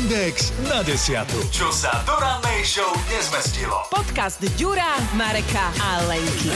Index na desiatu. Čo sa do rannej show nezmestilo. Podcast Ďura, Mareka a Lenky.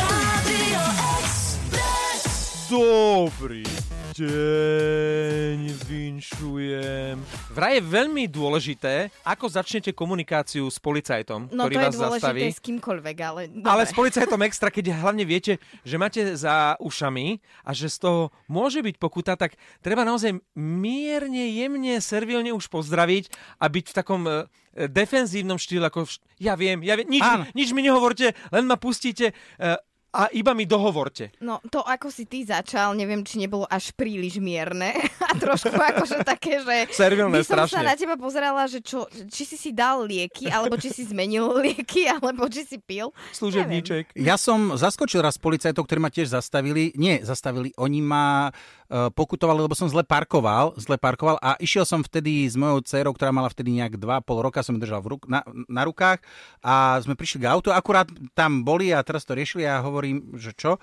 Dobrý deň, vinšujem. Vraj je veľmi dôležité, ako začnete komunikáciu s policajtom, No ktorý to je vás dôležité zastaví. s kýmkoľvek, ale... Ale dobre. s policajtom extra, keď hlavne viete, že máte za ušami a že z toho môže byť pokuta, tak treba naozaj mierne, jemne, servilne už pozdraviť a byť v takom e, defenzívnom štýle, ako vš- ja viem, ja viem, nič, Áno. nič mi nehovorte, len ma pustíte e, a iba mi dohovorte. No to, ako si ty začal, neviem, či nebolo až príliš mierne a trošku akože také, že... Servilné by som strašne. sa na teba pozerala, že čo, či si si dal lieky, alebo či si zmenil lieky, alebo či si pil. Služebníček. Ja som zaskočil raz policajtov, ktorí ma tiež zastavili. Nie, zastavili. Oni ma e, pokutovali, lebo som zle parkoval, zle parkoval a išiel som vtedy s mojou dcerou, ktorá mala vtedy nejak 2,5 roka, som ju držal v ruk, na, na rukách a sme prišli k autu, akurát tam boli a teraz to riešili a ja hovorím, že čo?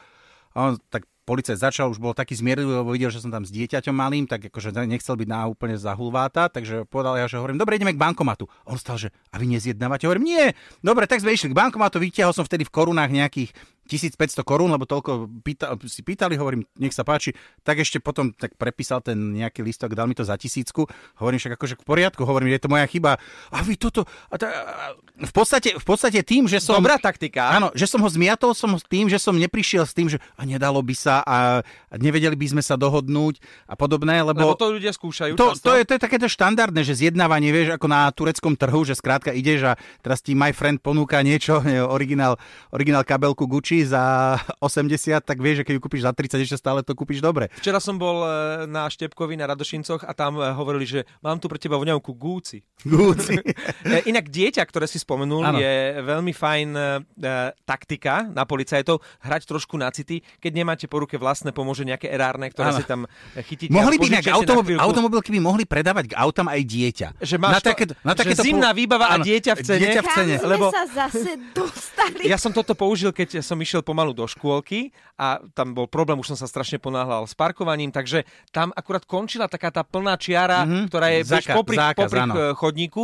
A on tak policajt začal, už bol taký zmierlivý, lebo videl, že som tam s dieťaťom malým, tak akože nechcel byť na úplne zahulváta, takže povedal ja, že hovorím, dobre, ideme k bankomatu. On stal, že a vy nezjednávate? Hovorím, nie. Dobre, tak sme išli k bankomatu, vytiahol som vtedy v korunách nejakých 1500 korún, lebo toľko pýta, si pýtali, hovorím, nech sa páči, tak ešte potom tak prepísal ten nejaký listok, dal mi to za tisícku, hovorím však akože v poriadku, hovorím, je to moja chyba. A vy toto... A ta, a v, podstate, v podstate tým, že som... Dobrá taktika. Áno, že som ho zmiatol som tým, že som neprišiel s tým, že a nedalo by sa a, a nevedeli by sme sa dohodnúť a podobné, Lebo lebo... to ľudia skúšajú to, často. to, je, to je takéto štandardné, že zjednávanie, vieš, ako na tureckom trhu, že skrátka ideš a teraz ti my friend ponúka niečo, originál, originál kabelku Gucci za 80, tak vieš, že keď ju kúpiš za 30, ešte stále to kúpiš dobre. Včera som bol e, na Štepkovi na Radošincoch a tam e, hovorili, že mám tu pre teba voňavku Gúci. Gucci. E, Inak dieťa, ktoré si spomenul, Áno. je veľmi fajn e, e, taktika na policajtov, hrať trošku na city. Keď nemáte po ruke vlastné, pomôže nejaké erárne, ktoré Áno. si tam e, chytíte. Mohli a by nejak na automobil, chvíľku. automobilky by mohli predávať k autám aj dieťa. Že máš na to- takéto, na že takéto zimná výbava a Áno, dieťa v cene. Dieťa v cene. sme lebo- sa zase dostali? Ja som toto použil, keď som išiel pomalu do škôlky a tam bol problém, už som sa strašne ponáhľal s parkovaním, takže tam akurát končila taká tá plná čiara, Mhm. ktorá je Zákaz- popri, zákaz, popri áno. chodníku.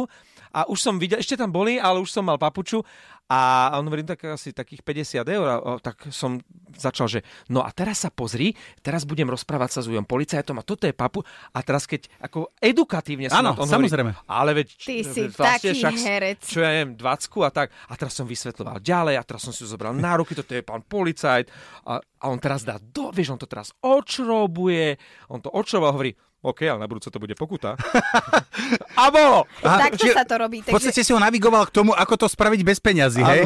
A už som videl, ešte tam boli, ale už som mal papuču a on hovorí, tak asi takých 50 eur. A, tak som začal, že no a teraz sa pozri, teraz budem rozprávať sa s ujom policajtom a toto je papu. A teraz keď ako edukatívne som Áno, on samozrejme. Hovorí, ale veď... Ty si veď vlastne taký však, herec. Čo ja neviem, 20 a tak. A teraz som vysvetľoval ďalej a teraz som si zobral na ruky, toto je pán policajt. A, a on teraz dá do, vieš, on to teraz očrobuje. On to očroboval, hovorí, OK, ale na budúce to bude pokuta. a bolo! Aha, Takto čiže sa to robí. V podstate si ho navigoval k tomu, ako to spraviť bez peňazí, hej?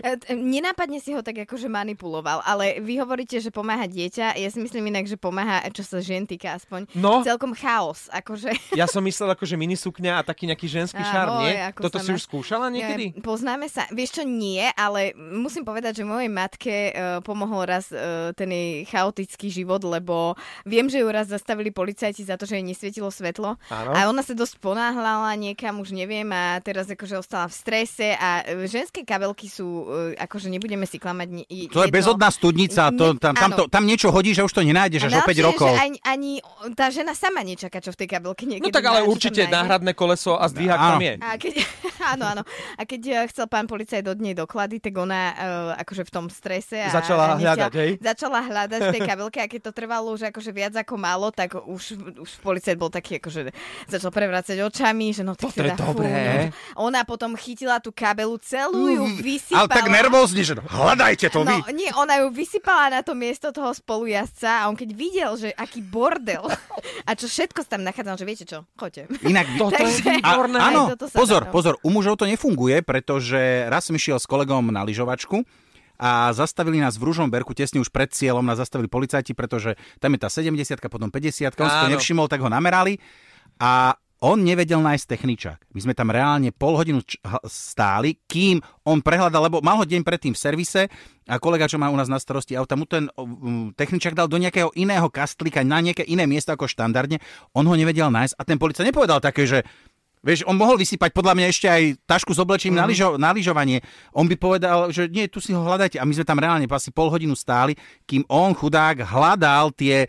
E, Nenápadne si ho tak akože manipuloval, ale vy hovoríte, že pomáha dieťa. Ja si myslím inak, že pomáha, čo sa žien týka aspoň, No. celkom chaos. Akože, Ja som myslel ako, že minisukňa a taký nejaký ženský šarm, Ahoj, nie? Toto si má- už skúšala niekedy? Ja, poznáme sa. Vieš čo, nie, ale musím povedať, že mojej matke uh, pomohol raz uh, ten jej chaotický život, lebo viem, že ju raz zastavili policajti za to, že jej nesvietilo svetlo. Áno. A ona sa dosť ponáhľala niekam, už neviem, a teraz akože ostala v strese a e, ženské kabelky sú, e, akože nebudeme si klamať. ni- To je jedno. bezodná studnica, to, tam, tam, to, tam niečo hodíš a už to nenájdeš až o 5 najlepšie je, rokov. Že ani, ani tá žena sama nečaká, čo v tej kabelke niekedy No tak ale určite náhradné koleso a zdvíhak Áno. tam je. A keď, áno, áno. A keď eh, chcel pán policajt od nej doklady, tak ona uh, akože v tom strese a, Začala a hľadať, hej? Začala hľadať v tej kabelke a keď to trvalo už akože viac ako málo, tak už, už policajt bol taký akože začal prevrácať očami, že no tak je teda fú, dobré. no. Ona potom chytila tú kabelu, celú ju vysypala. Ale tak nervózne, že hľadajte to vy. No nie, ona ju vysypala na to miesto toho spolujazca a on keď videl, že aký bordel a čo všetko sa tam nachádzalo, že viete čo, choďte. Inak, Toto je Takže- výborné. A, áno, Aj toto sa pozor, dá, no. pozor, u mužov to nefunguje, pretože raz som išiel s kolegom na lyžovačku a zastavili nás v Ružomberku, tesne už pred cieľom nás zastavili policajti, pretože tam je tá 70 potom 50 on si to nevšimol, tak ho namerali a on nevedel nájsť techničák. My sme tam reálne pol hodinu č- stáli, kým on prehľadal, lebo mal ho deň predtým v servise a kolega, čo má u nás na starosti auta, mu ten techničák dal do nejakého iného kastlíka, na nejaké iné miesto ako štandardne. On ho nevedel nájsť a ten policajt nepovedal také, že Vieš, on mohol vysypať podľa mňa ešte aj tašku s oblečením mm. na, lyžo, na lyžovanie. On by povedal, že nie, tu si ho hľadajte. A my sme tam reálne asi pol hodinu stáli, kým on, chudák, hľadal tie,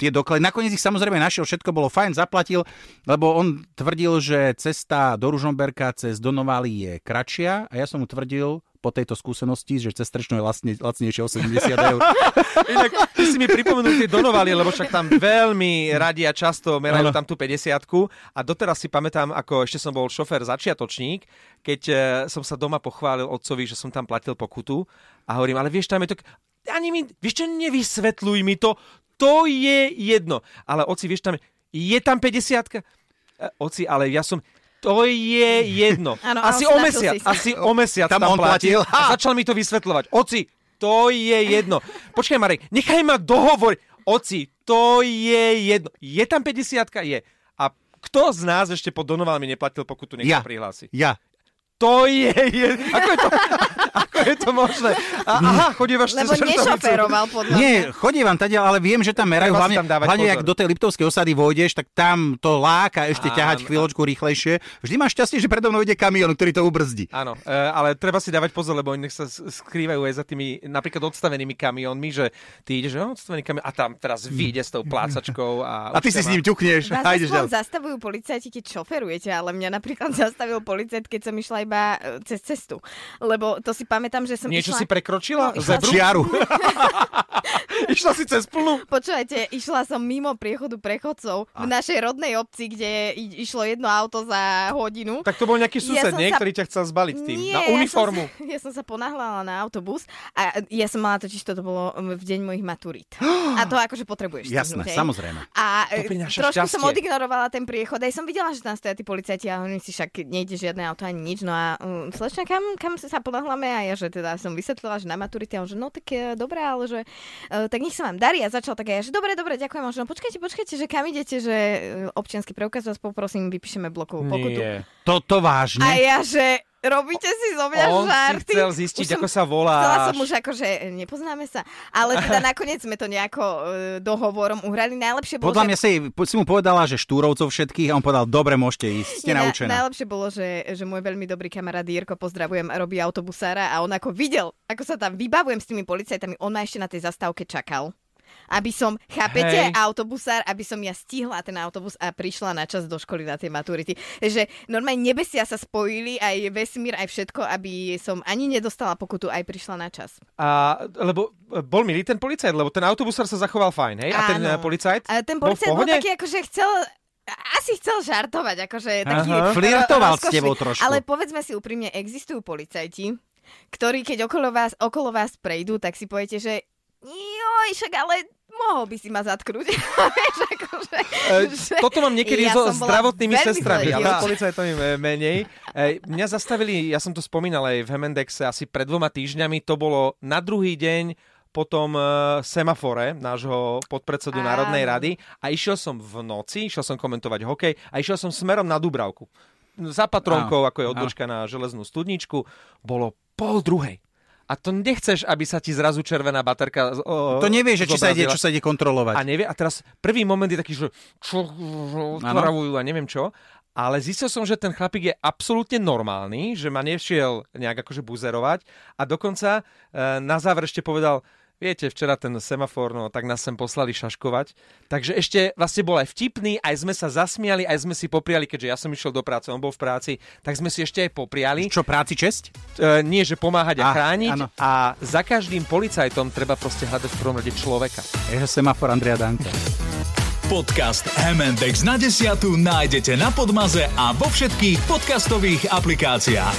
tie doklady. Nakoniec ich samozrejme našiel, všetko bolo fajn, zaplatil, lebo on tvrdil, že cesta do Ružomberka cez Donovali je kratšia a ja som mu tvrdil, po tejto skúsenosti, že cez Strečnú je lacne, lacnejšie 80 eur. Inak ty si mi pripomenul tie Donovali, lebo však tam veľmi radi a často merajú tam tú 50 a doteraz si pamätám, ako ešte som bol šofér začiatočník, keď e, som sa doma pochválil otcovi, že som tam platil pokutu. A hovorím, ale vieš, tam je to... Ani mi, vieš čo, nevysvetľuj mi to, to je jedno. Ale oci, vieš, tam je tam 50 e, Oci, ale ja som, to je jedno. Ano, asi, o mesiac, asi o mesiac tam, tam on platil. A začal mi to vysvetľovať. Oci, to je jedno. Počkaj, Marek, nechaj ma dohovoriť. Oci, to je jedno. Je tam 50 Je. A kto z nás ešte pod Donovalmi neplatil pokutu, nech ja. prihlási. Ja. To je, je ako je to, ako je to možné? A, aha, chodívaš Lebo nešoferoval podľa Nie, chodívam tady, ale viem, že tam merajú, hlavne, tam hlavne ak do tej Liptovskej osady vojdeš, tak tam to láka ešte Áno. ťahať chvíľočku rýchlejšie. Vždy máš šťastie, že predo mnou ide kamión, ktorý to ubrzdí. Áno, e, ale treba si dávať pozor, lebo oni sa skrývajú aj za tými napríklad odstavenými kamiónmi, že ty ideš, no, odstavený kamión a tam teraz vyjde s tou plácačkou. A, a ty si s ním ťukneš. Vás zastavujú policajti, keď šoferujete, ale mňa napríklad zastavil policajt, keď som išla iba e, cez cestu. Lebo to si pamätám, že som Niečo išla... si prekročila? No, Zebru? Čiaru. išla si cez plnú? Počúvajte, išla som mimo priechodu prechodcov v našej rodnej obci, kde išlo jedno auto za hodinu. Tak to bol nejaký sused, ja nie? Sa... ktorý ťa chcel zbaliť tým. Nie, na uniformu. Ja som, sa, ja som sa ponáhľala na autobus a ja som mala totiž, to bolo v deň mojich maturít. a to akože potrebuješ. Jasné, stihnúť, samozrejme. A trošku šťastie. som odignorovala ten priechod. Aj som videla, že tam stojí tí policajti a oni si však nejde žiadne auto ani nič. No a um, slečna, kam, kam sa ponáhľame? A ja, že teda som vysvetlila, že na maturite, a on, že no tak je dobré, ale že uh, tak nech sa vám darí. A začal tak aj ja, že dobre, dobre, ďakujem. A že no počkajte, počkajte, že kam idete, že uh, občiansky preukaz vás poprosím, vypíšeme blokovú pokutu. Nie. Toto vážne? A ja, že Robíte si zo mňa On žarty. si chcel zistiť, som, ako sa volá. Chcela som už ako, že nepoznáme sa. Ale teda nakoniec sme to nejako uh, dohovorom uhrali. Najlepšie bolo, Podľa mňa že... si, si mu povedala, že štúrovcov všetkých a on povedal, dobre, môžete ísť, ste na, naučená. Najlepšie bolo, že, že môj veľmi dobrý kamarát Jirko, pozdravujem, robí autobusára a on ako videl, ako sa tam vybavujem s tými policajtami, on ma ešte na tej zastávke čakal aby som, chápete, Hej. autobusár, aby som ja stihla ten autobus a prišla na čas do školy na tie maturity. Takže normálne nebesia sa spojili, aj vesmír, aj všetko, aby som ani nedostala pokutu, aj prišla na čas. A, lebo e, bol milý ten policajt, lebo ten autobusár sa zachoval fajn, hej? A ten e, policajt? A ten policajt bol, bol taký, akože chcel asi chcel žartovať, akože taký... Flirtoval s tebou trošku. Ale povedzme si úprimne, existujú policajti, ktorí keď okolo vás, okolo vás prejdú, tak si poviete, že joj, však ale mohol by si ma zatknúť. akože, že... Toto mám niekedy ja so zdravotnými sestrami, ale policajtami menej. E, mňa zastavili, ja som to spomínal aj v Hemendexe, asi pred dvoma týždňami, to bolo na druhý deň po tom uh, semafore nášho podpredsedu Áno. Národnej rady a išiel som v noci, išiel som komentovať hokej a išiel som smerom na Dubravku. Za patronkou, ako je odbočka na železnú studničku, bolo pol druhej a to nechceš, aby sa ti zrazu červená baterka o, To nevieš, či sa ide, čo sa ide kontrolovať. A nevie, a teraz prvý moment je taký, že čo otvoravujú a neviem čo. Ale zistil som, že ten chlapík je absolútne normálny, že ma nešiel nejak akože buzerovať a dokonca e, na záver ešte povedal, Viete, včera ten semafor, no tak nás sem poslali šaškovať. Takže ešte vlastne bol aj vtipný, aj sme sa zasmiali, aj sme si popriali, keďže ja som išiel do práce, on bol v práci, tak sme si ešte aj popriali. Čo, práci česť? E, nie, že pomáhať a, a chrániť. Áno. A za každým policajtom treba proste hľadať v prvom rade človeka. Je semafor Andrea Danka. Podcast MNDX na desiatu nájdete na Podmaze a vo všetkých podcastových aplikáciách.